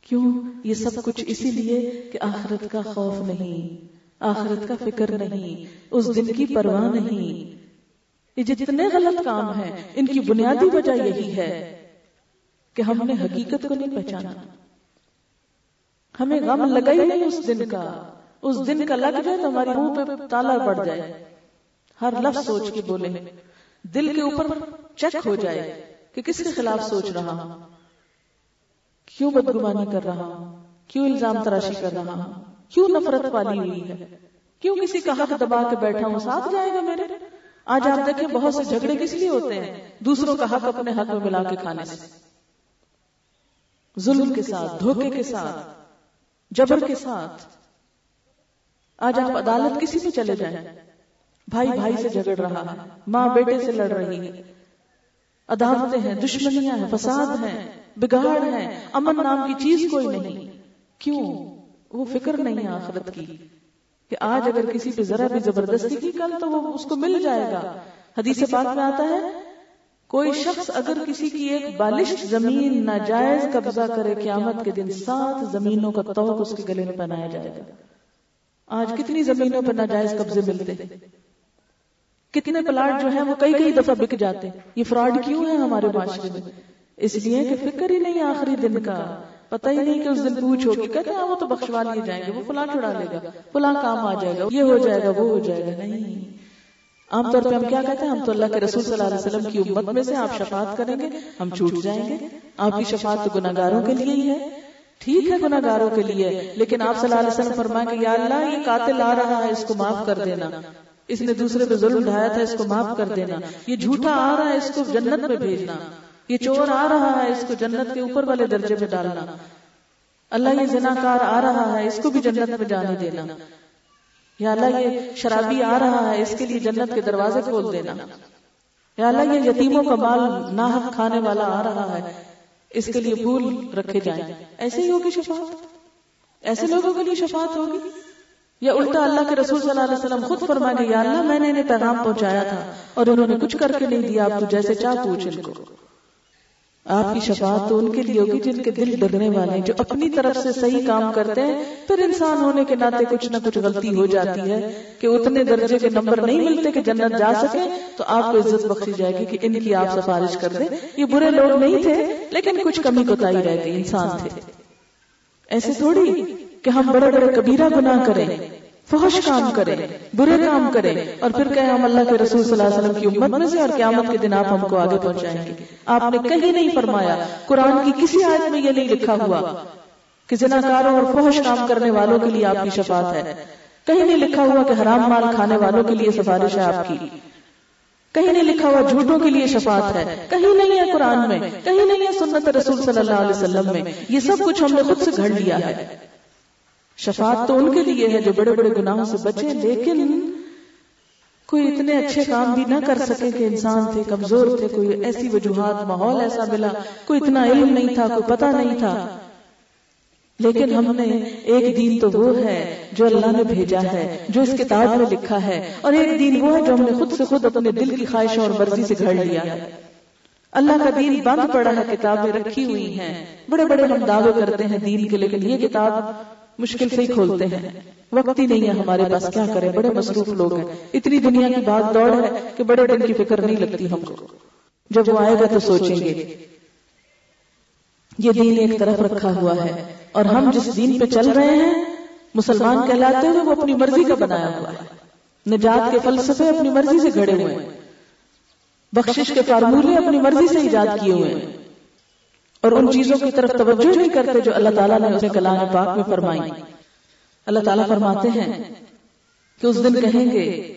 A: کیوں؟ یہ سب کچھ اسی لیے کہ آخرت کا خوف نہیں، آخرت کا فکر نہیں، اس دن کی پرواہ نہیں۔ یہ جتنے غلط کام ہیں، ان کی بنیادی وجہ یہی ہے کہ ہم نے حقیقت کو نہیں پہچانا۔ ہمیں غم لگا ہی نہیں اس دن کا۔ اس دن کا لگ جائے تو ہماری منہ پہ تالا پڑ جائے۔ ہر لفظ سوچ کے بولے۔ دل کے اوپر چیک ہو جائے کہ کس کے خلاف سوچ رہا ہوں کیوں بدگمانی کر رہا ہوں کیوں الزام تراشی کر رہا ہوں کیوں نفرت پالی ہوئی ہے؟ کیوں کسی کا حق دبا کے بیٹھا ہوں ساتھ جائے گا میرے۔ آج آپ دیکھیں بہت سے جھگڑے کس لیے ہوتے ہیں؟ دوسروں کا حق اپنے حق میں ملا کے کھانے سے۔ ظلم کے ساتھ دھوکے کے ساتھ جبر کے ساتھ آج آپ عدالت کسی سے چلے جائیں بھائی بھائی سے جھگڑ رہا ہے ماں بیٹے سے لڑ رہی ہے۔ عدالتیں ہیں، دشمنیاں ہیں، فساد ہیں، بگاڑ ہیں، امن نام کی چیز کوئی نہیں۔ کیوں؟ وہ فکر نہیں ہے آخرت کی کہ آج اگر کسی پہ ذرا بھی زبردستی کی کل تو وہ اس کو مل جائے گا۔ حدیث پاک میں آتا ہے، کوئی شخص اگر کسی کی ایک بالش زمین ناجائز قبضہ کرے، قیامت کے دن سات زمینوں کا توق اس کے گلے میں پہنایا جائے گا۔ آج کتنی زمینوں پر ناجائز قبضے ملتے؟ کتنے پلاٹ جو ہیں وہ کئی کئی دفعہ بک جاتے ہیں۔ یہ فراڈ کیوں ہے ہمارے معاشرے میں؟ اس لیے کہ فکر ہی نہیں آخری دن کا۔ پتہ ہی نہیں کہ اس دن پوچھ ہوگی کہتے ہیں ہاں، وہ تو بخشوا لیے جائیں گے، وہ فلاں چھڑا لے گا فلاں کام آ جائے گا، یہ ہو جائے گا، وہ ہو جائے گا۔ نہیں۔ عام طور پہ ہم کیا کہتے ہیں؟ ہم تو اللہ کے رسول صلی اللہ علیہ وسلم کی امت میں سے آپ شفاعت کریں گے، ہم چھوٹ جائیں گے۔ آپ کی شفاعت تو گناگاروں کے لیے ہی ہے۔ ٹھیک ہے گناگاروں کے لیے۔ لیکن آپ صلی اللہ علیہ وسلم فرمائیں کہ یا اللہ، یہ قاتل آ رہا ہے، اس کو معاف کر دینا۔ اس نے دوسرے پہ ظلم ڈھایا تھا، اس کو معاف کر دینا۔ یہ جھوٹا آ رہا ہے، اس کو جنت میں بھیجنا۔ یہ چور آ رہا ہے، اس کو جنت کے اوپر والے درجے میں ڈالنا۔ اللہ یہ زناکار آ رہا ہے، اس کو بھی جنت میں جانے دینا۔ یا اللہ یہ شرابی آ رہا ہے، اس کے لیے جنت کے دروازے کھول دینا۔ یا اللہ یہ یتیموں کا مال ناحق کھانے والا آ رہا ہے، اس کے لیے پھول رکھے جائیں۔ ایسے ہی ہوگی شفاعت۔ ایسے لوگوں کے لیے شفاعت ہوگی۔ یا الٹا اللہ کے رسول صلی اللہ علیہ وسلم خود فرمائے یا اللہ، میں نے انہیں پیغام پہنچایا تھا اور انہوں نے کچھ کر کے نہیں دیا، آپ تو جیسے چاہ پوچھ ان کو۔ آپ کی شفاعت تو ان کے لیے ہوگی جن کے دل ڈرنے والے جو اپنی طرف سے صحیح کام کرتے ہیں، پھر انسان ہونے کے ناطے کچھ نہ کچھ غلطی ہو جاتی ہے کہ اتنے درجے کے نمبر نہیں ملتے کہ جنت جا سکے، تو آپ کو عزت بخشی جائے گی کہ ان کی آپ سفارش کر دیں۔ یہ برے لوگ نہیں تھے، لیکن کچھ کمی کوتاہی رہ گئی، انسان تھے۔ ایسے تھوڑی کہ ہم بڑے بڑے کبیرہ گناہ کریں، فحش کام کریں، برے کام کریں، اور پھر کہیں ہم اللہ کے رسول صلی اللہ علیہ وسلم کی امت میں سے اور قیامت کے دن آپ ہم کو آگے پہنچائیں گے۔ آپ نے کہیں نہیں فرمایا، قرآن کی کسی آیت میں یہ نہیں لکھا ہوا کہ زناکاروں اور فحش کام کرنے والوں کے لیے آپ کی شفاعت ہے۔ کہیں نہیں لکھا ہوا کہ حرام مال کھانے والوں کے لیے سفارش ہے آپ کی۔ کہیں نہیں لکھا ہوا جھوٹوں کے لیے شفاعت ہے۔ کہیں نہیں ہے قرآن میں، کہیں نہیں ہے سنت رسول صلی اللہ علیہ وسلم میں۔ یہ سب کچھ ہم نے خود سے گھڑ لیا ہے۔ شفاعت تو ان کے لیے ہے جو بڑے بڑے گناہوں سے بچے، لیکن کوئی اتنے اچھے کام بھی نہ کر سکے کہ انسان تھے، کمزور تھے، کوئی ایسی وجوہات، ماحول ایسا ملا، کوئی اتنا علم نہیں تھا، کوئی پتہ نہیں تھا۔ لیکن ہم نے ایک دین تو وہ ہے جو اللہ نے بھیجا ہے، جو اس کتاب میں لکھا ہے، اور ایک دین وہ ہے جو ہم نے خود سے خود اپنے دل کی خواہشوں اور مرضی سے گھڑ لیا۔ ہے اللہ کا دین بند پڑا ہے، کتابیں رکھی ہوئی ہیں۔ بڑے بڑے ہم دعوے کرتے ہیں دین کے لیکن یہ کتاب مشکل سے ہی کھولتے ہیں۔ وقت ہی نہیں ہے ہمارے پاس۔ کیا کریں؟ بڑے مصروف لوگ ہیں۔ اتنی دنیا کی بات دوڑ ہے کہ بڑے دن کی فکر نہیں لگتی ہم کو۔ جب وہ آئے گا تو سوچیں گے۔ یہ دین ایک طرف رکھا ہوا ہے اور ہم جس دین پہ چل رہے ہیں، مسلمان کہلاتے ہوئے وہ اپنی مرضی کا بنایا ہوا ہے۔ نجات کے فلسفے اپنی مرضی سے گھڑے ہوئے ہیں۔ بخشش کے فارمولے اپنی مرضی سے ایجاد کیے ہوئے ہیں۔ اور ان چیزوں کی طرف توجہ نہیں کرتے جو اللہ تعالیٰ نے اسے کلام پاک میں فرمائی۔ اللہ تعالیٰ فرماتے ہیں کہ اس دن کہیں گے،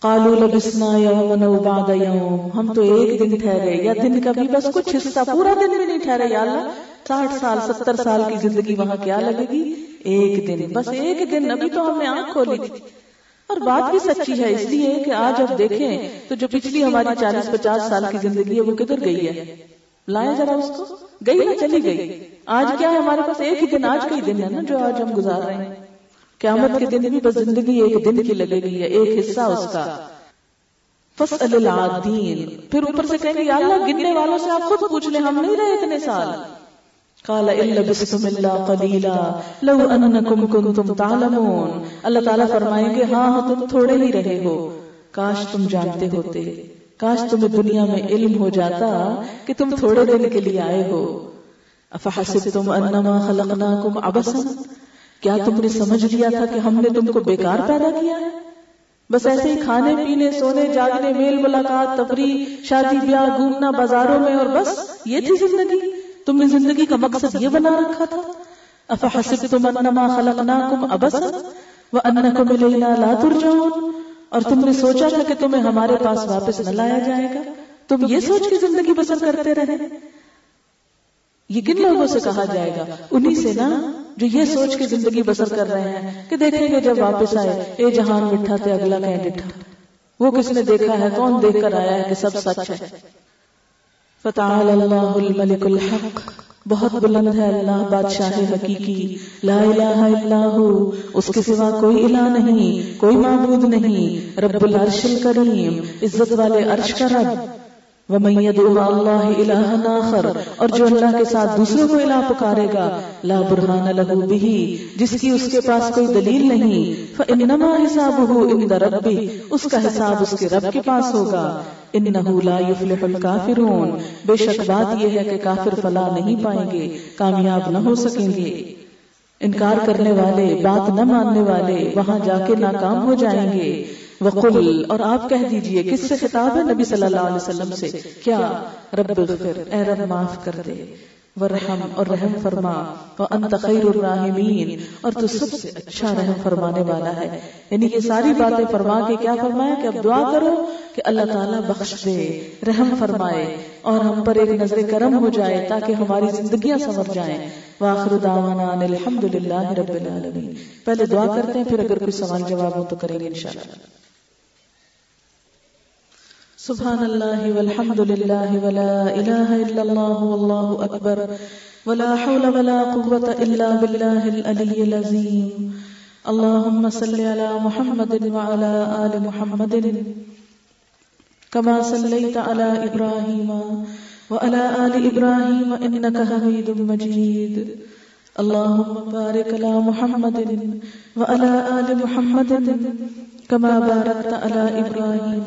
A: قالوا لبسنا یوما بعد یوم، ہم تو ایک دن ٹھہرے یا دن کا بھی بس کچھ حصہ پورا دن بھی نہیں ٹھہرے، یا اللہ، ساٹھ سال، ستر سال کی زندگی وہاں کیا لگے گی؟ ایک دن، بس ایک دن، ابھی تو ہم نے آنکھ کھولی تھی۔ اور بات بھی سچی ہے، اس لیے کہ آج اب دیکھیں تو جو پچھلی ہماری چالیس پچاس سال کی زندگی ہے، وہ کدھر گئی ہے؟ لائے ذرا اس کو؟ گئی نا چلی گئی۔ آج کیا ہے ہمارے پاس ایک ہی دن آج کا ہی دن ہے نا جو آج ہم گزار رہے ہیں۔ قیامت کے دن بھی بس زندگی ایک دن کی لگے گی ہے ایک حصہ اس کا۔ فصل العادین پھر اوپر سے کہیں گے یا اللہ گننے والوں سے آپ خود پوچھ لیں ہم نہیں رہے اتنے سال۔ قال الا بسم اللہ قلیلا لو انکم کنتم تعلمون۔ اللہ تعالیٰ فرمائیں گے ہاں ہاں تم تھوڑے ہی رہے ہو۔ کاش تم جانتے ہوتے۔ کاش تمہیں دنیا میں علم ہو جاتا کہ تم تھوڑے دن کے لیے آئے ہو۔ افحسبتم انما خلقناکم عبسا کیا تم نے سمجھ لیا تھا کہ ہم نے تم کو بیکار پیدا کیا ہے؟ بس ایسے ہی کھانے پینے، سونے، جاگنے، میل ملاقات، تفریح، شادی، بیاہ، گھومنا، بازاروں میں اور بس یہ تھی زندگی۔ تم نے زندگی کا مقصد یہ بنا رکھا تھا۔ افحسبتم انما خلقناکم عبسا وانکم الینا لا ترجعون۔ اور تم نے سوچا تھا کہ تمہیں ہمارے پاس واپس نہ لایا جائے گا؟ تم یہ سوچ کے زندگی بسر کرتے رہے۔ یہ کن لوگوں سے کہا جائے گا؟ انہی سے نا جو یہ سوچ کے زندگی بسر کر رہے ہیں کہ دیکھیں گے جب واپس آئے اے جہان مٹھا تھے اگلا کہیں ڈٹھا۔ وہ کس نے دیکھا ہے؟ کون دیکھ کر آیا ہے کہ سب سچ ہے؟ فتعال اللہ الملک الحق. بہت بلند ہے اللہ، بادشاہ حقیقی لا الہ الا ہو. اس کے سوا کوئی الہ نہیں، کوئی معبود نہیں. رب العرش الکریم، عزت والے عرش کا رب. وَمَن يَدْعُ اللَّهِ إِلَٰهًا آخَرَ، اور جو اللہ کے ساتھ دوسروں کو الہ پکارے گا، لا برہان لہو به، جس کی اس کے پاس کوئی دلیل نہیں، فَإِنَّمَا حِسَابُهُ عِندَ رَبِّهِ، اس کا حساب اس کے رب کے پاس ہوگا۔ انه لا يفلح الكافرون۔ بے شک بات یہ ہے کہ کافر فلاح نہیں پائیں گے، کامیاب نہ ہو سکیں گے۔ انکار کرنے والے، بات نہ ماننے والے، وہاں جا کے ناکام ہو جائیں گے۔ وقل اور آپ کہہ دیجیے کس سے خطاب ہے نبی صلی اللہ علیہ وسلم سے۔ کیا؟ رب اغفر اے رب معاف کر دے۔ ورحم اور رحم فرما۔ وانت خیر الراحمین۔ اور تو سب سے اچھا رحم فرمانے والا ہے۔ یعنی یہ ساری باتیں فرما کے کیا فرمایا کہ اب دعا کرو کہ اللہ تعالیٰ بخش دے رحم فرمائے اور ہم پر ایک نظر کرم ہو جائے تاکہ ہماری زندگیاں سمجھ جائیں۔ واخر دعوانا الحمدللہ رب العالمین۔ پہلے دعا کرتے ہیں پھر اگر کوئی سوال جواب ہو تو کریں گے انشاءاللہ سبحان الله والحمد لله ولا إله إلا الله والله أكبر ولا حول ولا قوة إلا بالله الألي العظيم اللهم صل على محمد وعلى آل محمد كما صليت على إبراهيم وعلى آل إبراهيم إنك حميد مجيد اللهم بارك على محمد وعلى آل محمد كما باركت على إبراهيم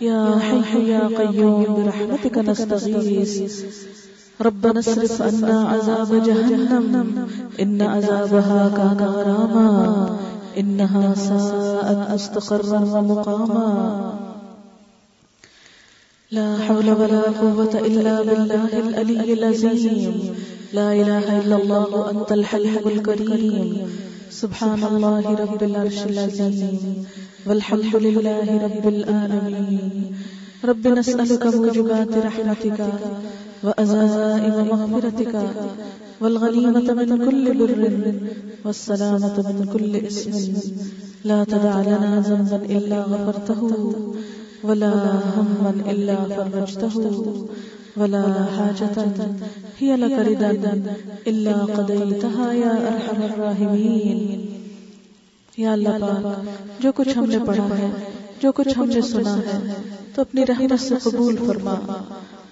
A: يا حي يا قيوم برحمتك نستغيث. ربنا اصرف عنا عذاب جهنم. إن عذابها كان غراما. إنها ساءت مستقرا ومقاما. لا حول ولا قوة إلا بالله الألي العظيم. لا إله إلا الله أنت الحليم الكريم. سبحان الله رب العرش العظيم. والحمد لله رب العالمين رب نسألك موجبات رحمتك وأزائم مغفرتك والغنيمة من كل بر والسلامة من كل اسم. لا تدع لنا ذنبا إلا غفرته ولا هما إلا فرجته ولا حاجة هي لك ردا إلا قضيتها يا أرحم الراحمين. یا اللہ پاک جو کچھ ہم نے پڑھا ہے جو کچھ ہم نے سنا ہے تو اپنی رحمت سے قبول فرما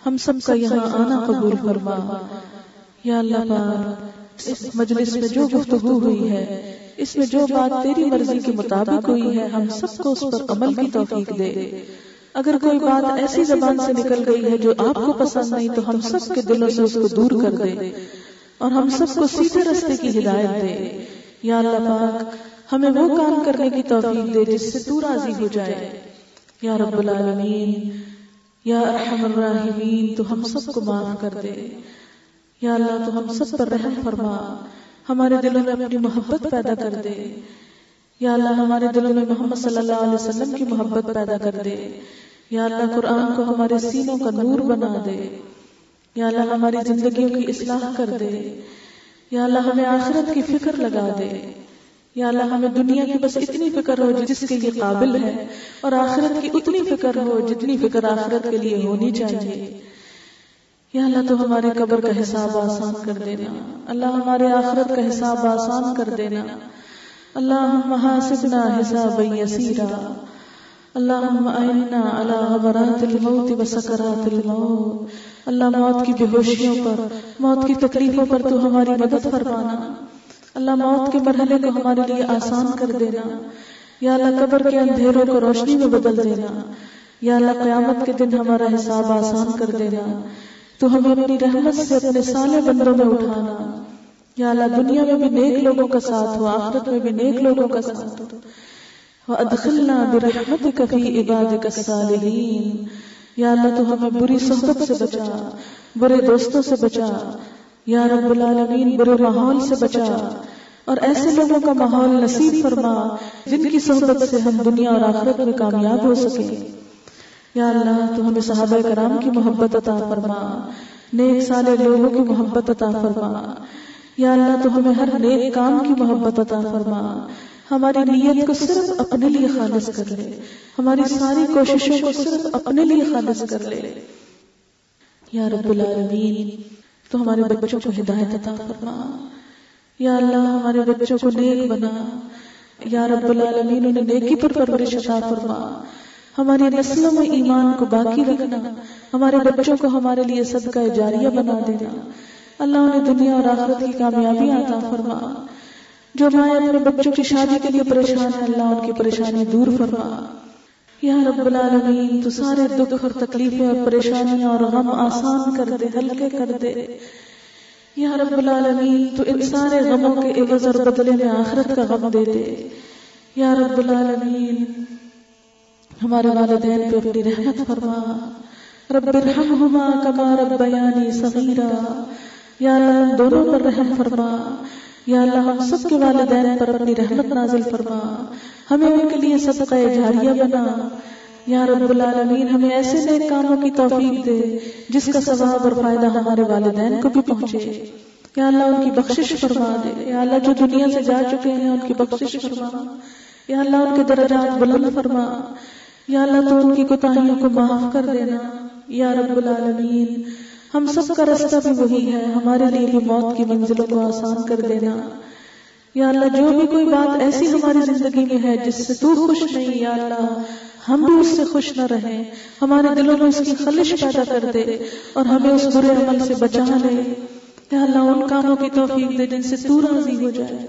A: ہم سب کا یہاں آنا قبول فرما۔ یا اللہ پاک اس مجلس میں جو گفتگو ہوئی ہے اس میں جو بات تیری مرضی کے مطابق ہوئی ہے ہم سب کو اس پر عمل کی توفیق دے۔ اگر کوئی بات ایسی زبان سے نکل گئی ہے جو آپ کو پسند نہیں تو ہم سب کے دلوں سے اس کو دور کر دے۔ اور ہم سب کو سیدھے رستے کی ہدایت دے یا اللہ پاک ہمیں وہ کام کرنے کی توفیق دے جس سے تو راضی ہو جائے۔ یا رب العالمین، یا ارحم الراحمین، تو ہم سب کو معاف کر دے۔ یا اللہ، تو ہم سب پر رحم فرما۔ ہمارے دلوں میں اپنی محبت پیدا کر دے۔ یا اللہ، ہمارے دلوں میں محمد صلی اللہ علیہ وسلم کی محبت پیدا کر دے۔ یا اللہ، قرآن کو ہمارے سینوں کا نور بنا دے۔ یا اللہ، ہماری زندگیوں کی اصلاح کر دے۔ یا اللہ، ہمیں آخرت کی فکر لگا دے۔ یا اللہ، ہمیں دنیا کی بس اتنی فکر ہو جس کے لیے قابل ہے اور آخرت کی اتنی فکر ہو جتنی فکر آخرت کے لیے ہونی چاہیے۔ یا اللہ، تو ہمارے قبر کا حساب آسان کر دینا۔ اللہ، ہمارے آخرت کا حساب آسان کر دینا۔ اللہ محاسبنا حساب یسیرا۔ اللہم آئینا علی غبرات الموت و الموت۔ اللہ، موت کی بے ہوشیوں پر، موت کی تکلیفوں پر تو ہماری مدد فرمانا۔ اللہ موت کے مرحلے کو ہمارے لیے آسان کر دینا۔ یا اللہ قبر کے اندھیروں کو روشنی میں بدل دینا۔ یا اللہ قیامت کے دن ہمارا حساب آسان کر دینا۔ تو ہمیں اپنی رحمت سے اپنے سالے بندوں میں اٹھانا۔ یا اللہ دنیا میں بھی نیک لوگوں کا ساتھ ہو، آخرت میں بھی نیک لوگوں کا ساتھ ہو۔ وَأَدْخِلْنَا بِرَحْمَتِكَ فِي عِبَادِكَ الصَّالِحِينَ۔ یا اللہ تو ہمیں بری صحبت سے بچا، برے دوستوں سے بچا۔ یا رب العالمین برے ماحول سے بچا۔ اور ایسے لوگوں کا ماحول نصیب فرما جن کی صحبت سے ہم دنیا اور آخرت میں کامیاب ہو سکے یا اللہ، تو ہمیں صحابہ کرام کی محبت عطا فرما، نیک سالے لوگوں کی محبت عطا فرما۔ یا اللہ، تو ہمیں ہر نیک کام کی محبت عطا فرما۔ ہماری نیت کو صرف اپنے لیے خالص کر لے۔ ہماری ساری کوششوں کو صرف اپنے لیے خالص کر لے۔ یا رب العالمین، تو ہمارے بچوں کو ہدایت عطا فرما۔ یا اللہ، ہمارے بچوں کو نیک بنا۔ یا رب العالمین، انہیں نیکی پر پرورش عطا فرما۔ ہماری نسلوں میں ایمان کو باقی رکھنا۔ ہمارے بچوں کو ہمارے لیے صدقہ جاریہ بنا دینا۔ اللہ انہیں دنیا اور آخرت کی کامیابی عطا فرما۔ جو مائیں اپنے بچوں کی شادی کے لیے پریشان ہے اللہ ان کی پریشانی دور فرما۔ یا رب العالمین، تو سارے دکھ اور تکلیفیں اور پریشانیاں اور غم آسان کر دے، ہلکے کر دے۔ یا رب العالمین، تو ان سارے غموں کے عوض اور بدلے میں آخرت کا غم دے دے۔ یا رب العالمین، ہمارے والدین پہ اپنی رحمت فرما۔ رب ارحمہما کما ربیانی صغیرہ یا اللہ دونوں پر رحم فرما۔ یا اللہ، ہم سب کے والدین پر اپنی رحمت نازل فرما۔ ہمیں ان کے لیے صدقہ جاریہ بنا۔ یا رب العالمین، ہمیں ایسے نئے کاموں کی توفیق دے، جس کا ثواب اور فائدہ ہمارے والدین کو بھی پہنچے۔ یا اللہ، ان کی بخشش فرما دے۔ یا اللہ، جو دنیا سے جا چکے ہیں، ان کی بخشش فرما۔ یا اللہ، ان کے درجات بلند فرما۔ یا اللہ، تو ان کی کوتاہیوں کو معاف کر دینا۔ یا رب العالمین، ہم سب کا رستہ بھی وہی ہے۔ ہمارے لیے بھی موت کی منزلوں کو آسان کر دینا۔ یا اللہ، جو بھی کوئی بات ایسی ہماری زندگی میں ہے، جس سے تو خوش نہیں، یا اللہ ہم بھی اس سے خوش نہ رہیں۔ ہمارے دلوں میں اس کی خلش پیدا کر دے اور ہمیں اس برے عمل سے بچا لے۔ یا اللہ، ان کاموں کی توفیق دے جن سے تو راضی ہو جائے۔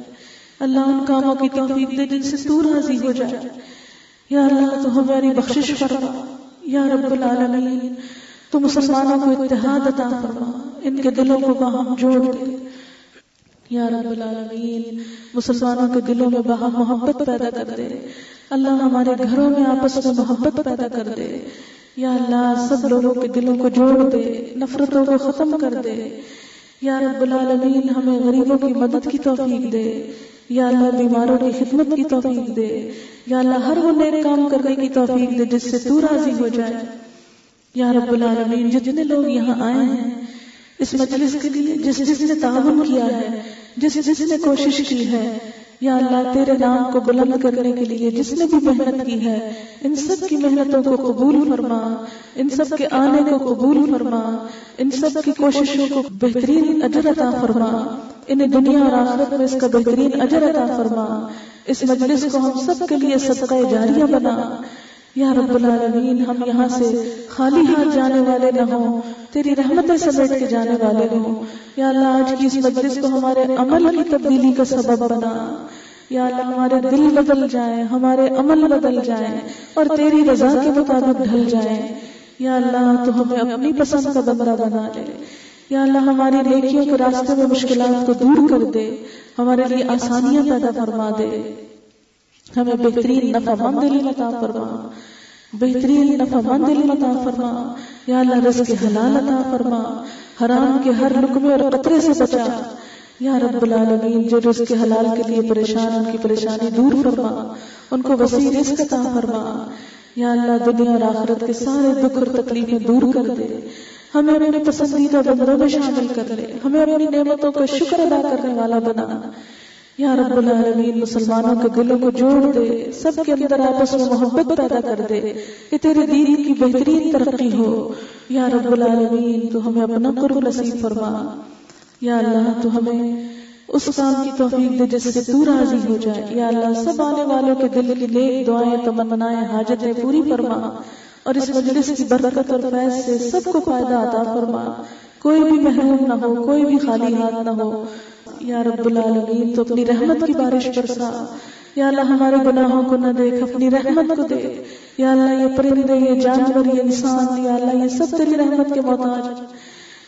A: اللہ، ان کاموں کی توفیق دے جن سے تو راضی ہو جائے۔ یا اللہ، تو ہماری بخشش فرما۔ یا رب العالمین، تو مسلمانوں کو اتحاد عطا فرما۔ ان کے دلوں کو باہم جوڑ دے۔ یا رب العالمین، مسلمانوں کے دلوں میں باہم محبت پیدا کر دے۔ اللہ ہمارے گھروں میں آپس میں محبت پیدا کر دے۔ یا اللہ، سب لوگوں کے دلوں کو جوڑ دے، نفرتوں کو ختم کر دے۔ یا رب العالمین، ہمیں غریبوں کی مدد کی توفیق دے۔ یا اللہ، بیماروں کی خدمت کی توفیق دے۔ یا اللہ، ہر وہ نیک کام کرنے کی توفیق دے جس سے تو راضی ہو جائے۔ یا رب العالمین، جتنے لوگ یہاں آئے ہیں، اس مجلس کے لیے جس جس نے تعاون کیا ہے جس جس نے کوشش کی ہے، یا اللہ تیرے نام کو بلند کرنے کے لیے جس نے بھی محنت کی ہے، ان سب کی محنتوں کو قبول فرما، ان سب کے آنے کو قبول فرما، ان سب کی کوششوں کو بہترین اجر عطا فرما، انہیں دنیا اور آخرت میں اس کا بہترین اجر عطا فرما، اس مجلس کو ہم سب کے لیے صدقہ جاریہ بنا۔ یا رب العالمین، ہم یہاں سے خالی ہاتھ جانے والے نہ ہوں، تیری رحمت سمیٹ کے جانے والے ہوں۔ یا اللہ، آج کی اس مجلس کو ہمارے عمل کی تبدیلی کا سبب بنا۔ یا اللہ، ہمارے دل بدل جائیں، ہمارے عمل بدل جائیں اور تیری رضا کے مطابق ڈھل جائیں۔ یا اللہ، تو ہمیں اپنی پسند کا بندہ بنا لے۔ یا اللہ، ہماری نیکیوں کے راستے میں مشکلات کو دور کر دے، ہمارے لیے آسانیاں پیدا فرما دے۔ ہمیں بہترین نفع مند دلی عطا فرما۔ بہترین نفع مند دلی عطا فرما۔ یا اللہ رزق حلال عطا فرما۔ حرام کے ہر لقمے اور قطرے سے بچا۔ یا رب العالمین، جو رزق کے حلال کے لیے پریشان، ان کی پریشانی دور فرما۔ ان کو وسیع رزق عطا فرما۔ یا اللہ دنیا اور آخرت کے سارے دکھ اور تکلیفیں دور کر دے۔ ہمیں اپنے پسندیدہ بندوں میں شامل کر لے۔ ہمیں اپنی نعمتوں کا شکر ادا کرنے والا بنا۔ یا رب العالمین، مسلمانوں کے دلوں کو جوڑ دے، سب کے اندر آپس میں محبت پیدا کر دے، کہ تیرے دین کی بہترین ترقی ہو۔ یا رب العالمین، تو ہمیں اپنا قرب نصیب فرما۔ یا اللہ، تو ہمیں اس کام کی توفیق دے جس سے تو راضی ہو جائے۔ یا اللہ، سب آنے والوں کے دل کی نیک دعائیں، تمنائیں، حاجتیں پوری فرما۔ اور اس مجلس کی برکت اور فیض سے سب کو فائدہ عطا فرما۔ کوئی بھی محروم نہ ہو، کوئی بھی خالی ہاتھ نہ ہو۔ یا رب العالمین، تو اپنی رحمت کی بارش برسا۔ یا اللہ، ہمارے گناہوں کو نہ دیکھ، اپنی رحمت کو دے یا اللہ، یہ پرندے، یہ جانور، یہ انسان، یا اللہ، یہ سب تیری رحمت کے محتاج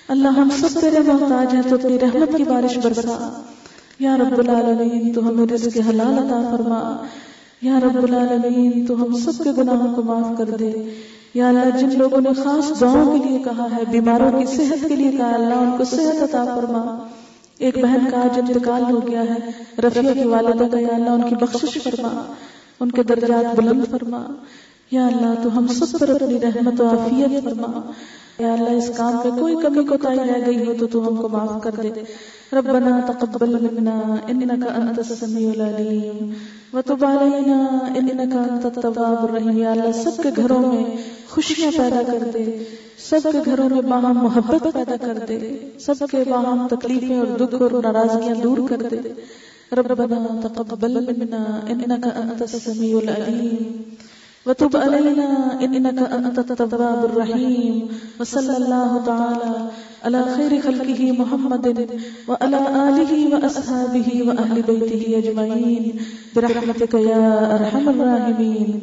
A: اللہ، ہم سب تیرے محتاج ہیں، تو اپنی رحمت کی بارش برسا۔ یا رب العالمین، تو ہمیں رزق حلال عطا فرما۔ یا رب العالمین، تو ہم سب کے گناہوں کو معاف کر دے۔ یا اللہ، جن لوگوں نے خاص دعاؤں کے لیے کہا ہے، بیماروں کی صحت کے لیے کہا، اللہ، ان کو صحت عطا فرما۔ ایک بہن کا آج انتقال ہو گیا ہے رفیہ کی والدہ کا یا اللہ ان کی بخشش فرما، ان کے درجات بلند فرما، یا اللہ تو ہم سب پر اپنی رحمت و عافیت فرما۔ یا اللہ اس کام میں کوئی کمی کو تائی رہ گئی ہو تو تو ہم کو معاف کر دے۔ ربنا تقبل منا انك انت السميع العليم وتب علينا انك انت التواب الرحيم یا اللہ سب کے گھروں میں خوشیاں پیدا کر دے، سب کے گھروں میں باہم محبت پیدا کر دے، سب کے باہم تکلیفیں اور دکھ اور ناراضگیاں دور کر دے۔ ربنا تقبل منا انك انت السميع العليم وتب علينا إنك أنت التواب الرحيم وصلى الله تعالى على خير خلقه محمد وعلى آله وأصحابه وأهل بيته أجمعين برحمتك يا أرحم الراحمين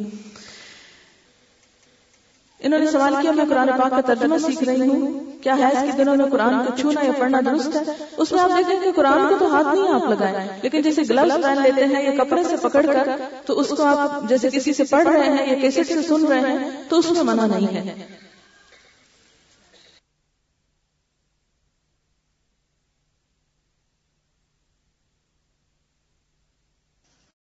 A: انہوں نے سوال کیا، میں قرآن پاک کا ترجمہ سیکھ رہی ہوں۔ کیا ہے اس کے دنوں میں قرآن کو چھونا یا پڑھنا درست ہے؟ اس میں آپ دیکھیں کہ قرآن کو تو ہاتھ نہیں آپ لگائیں، لیکن جیسے گلوز پہن لیتے ہیں یا کپڑے سے پکڑ کر، تو اس کو آپ جیسے کسی سے پڑھ رہے ہیں یا کیسے سے سن رہے ہیں، تو اس میں منع نہیں ہے۔